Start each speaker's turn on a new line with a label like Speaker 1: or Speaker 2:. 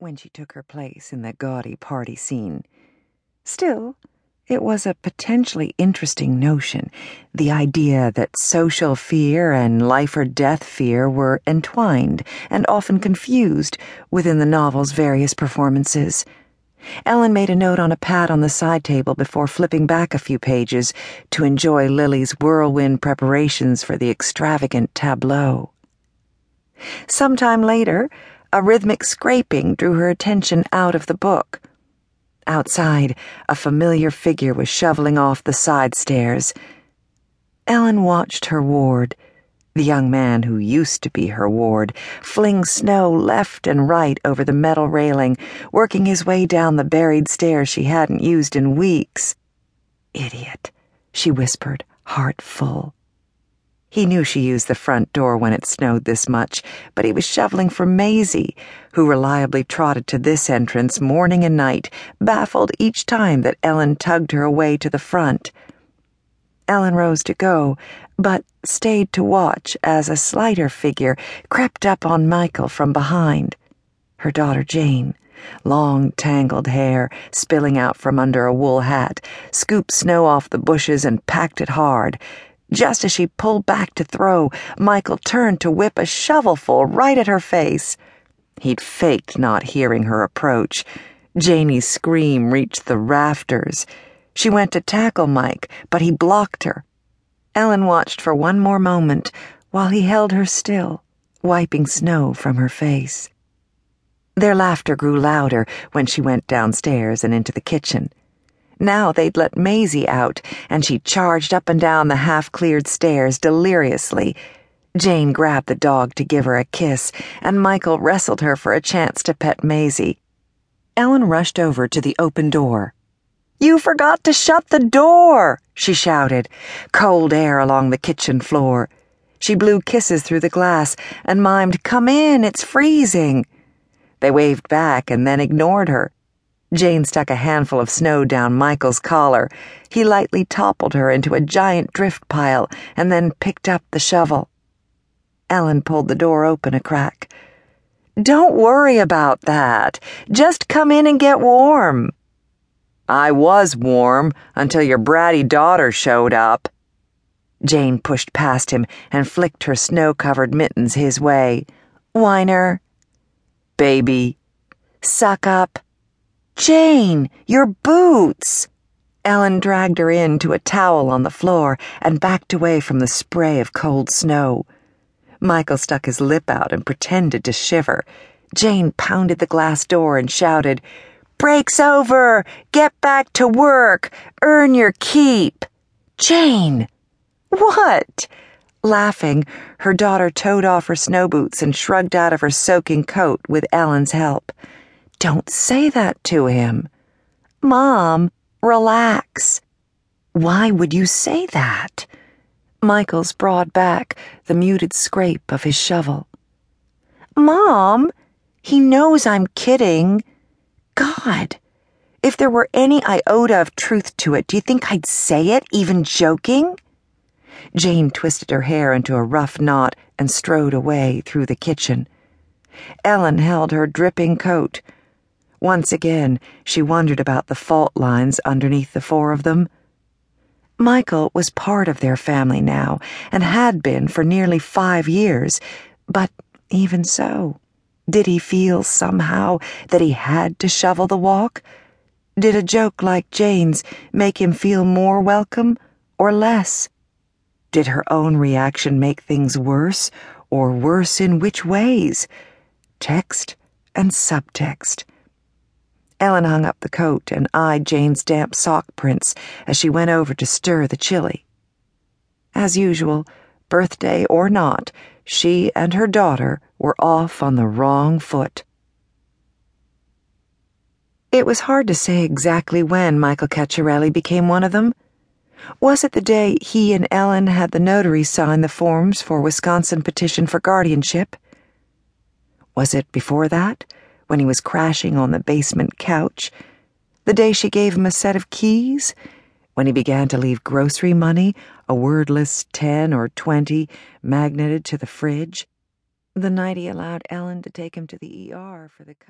Speaker 1: when she took her place in the gaudy party scene. Still, it was a potentially interesting notion the idea that social fear and life or death fear were entwined and often confused within the novel's various performances. Ellen made a note on a pad on the side table before flipping back a few pages to enjoy Lily's whirlwind preparations for the extravagant tableau. Sometime later, a rhythmic scraping drew her attention out of the book. Outside, a familiar figure was shoveling off the side stairs. Ellen watched her ward, the young man who used to be her ward, fling snow left and right over the metal railing, working his way down the buried stairs she hadn't used in weeks. Idiot, she whispered, heart full. He knew she used the front door when it snowed this much, but he was shoveling for Maisie, who reliably trotted to this entrance morning and night, baffled each time that Ellen tugged her away to the front. Ellen rose to go, but stayed to watch as a slighter figure crept up on Michael from behind. Her daughter Jane, long tangled hair spilling out from under a wool hat, scooped snow off the bushes and packed it hard just as she pulled back to throw, Michael turned to whip a shovelful right at her face. He'd faked not hearing her approach. Janie's scream reached the rafters. She went to tackle Mike, but he blocked her. Ellen watched for one more moment while he held her still, wiping snow from her face. Their laughter grew louder when she went downstairs and into the kitchen. Now they'd let Maisie out, and she charged up and down the half cleared stairs deliriously. Jane grabbed the dog to give her a kiss, and Michael wrestled her for a chance to pet Maisie. Ellen rushed over to the open door. You forgot to shut the door, she shouted, cold air along the kitchen floor. She blew kisses through the glass and mimed, Come in, it's freezing. They waved back and then ignored her. Jane stuck a handful of snow down Michael's collar. He lightly toppled her into a giant drift pile and then picked up the shovel. Ellen pulled the door open a crack. Don't worry about that. Just come in and get warm. I was warm until your bratty daughter showed up. Jane pushed past him and flicked her snow covered mittens his way. Whiner. Baby. Suck up. Jane, your boots! Ellen dragged her in to a towel on the floor and backed away from the spray of cold snow. Michael stuck his lip out and pretended to shiver. Jane pounded the glass door and shouted, Break's over! Get back to work! Earn your keep! Jane! What? Laughing, her daughter toed off her snow boots and shrugged out of her soaking coat with Ellen's help. Don't say that to him. Mom, relax. Why would you say that? Michael's broad back, the muted scrape of his shovel. Mom, he knows I'm kidding. God, if there were any iota of truth to it, do you think I'd say it, even joking? Jane twisted her hair into a rough knot and strode away through the kitchen. Ellen held her dripping coat once again, she wondered about the fault lines underneath the four of them. Michael was part of their family now, and had been for nearly five years, but even so, did he feel somehow that he had to shovel the walk? Did a joke like Jane's make him feel more welcome or less? Did her own reaction make things worse, or worse in which ways? Text and subtext. Ellen hung up the coat and eyed Jane's damp sock prints as she went over to stir the chili. As usual, birthday or not, she and her daughter were off on the wrong foot. It was hard to say exactly when Michael Cacciarelli became one of them. Was it the day he and Ellen had the notary sign the forms for Wisconsin petition for guardianship? Was it before that? When he was crashing on the basement couch, the day she gave him a set of keys, when he began to leave grocery money, a wordless ten or twenty, magneted to the fridge, the night he allowed Ellen to take him to the ER for the cut.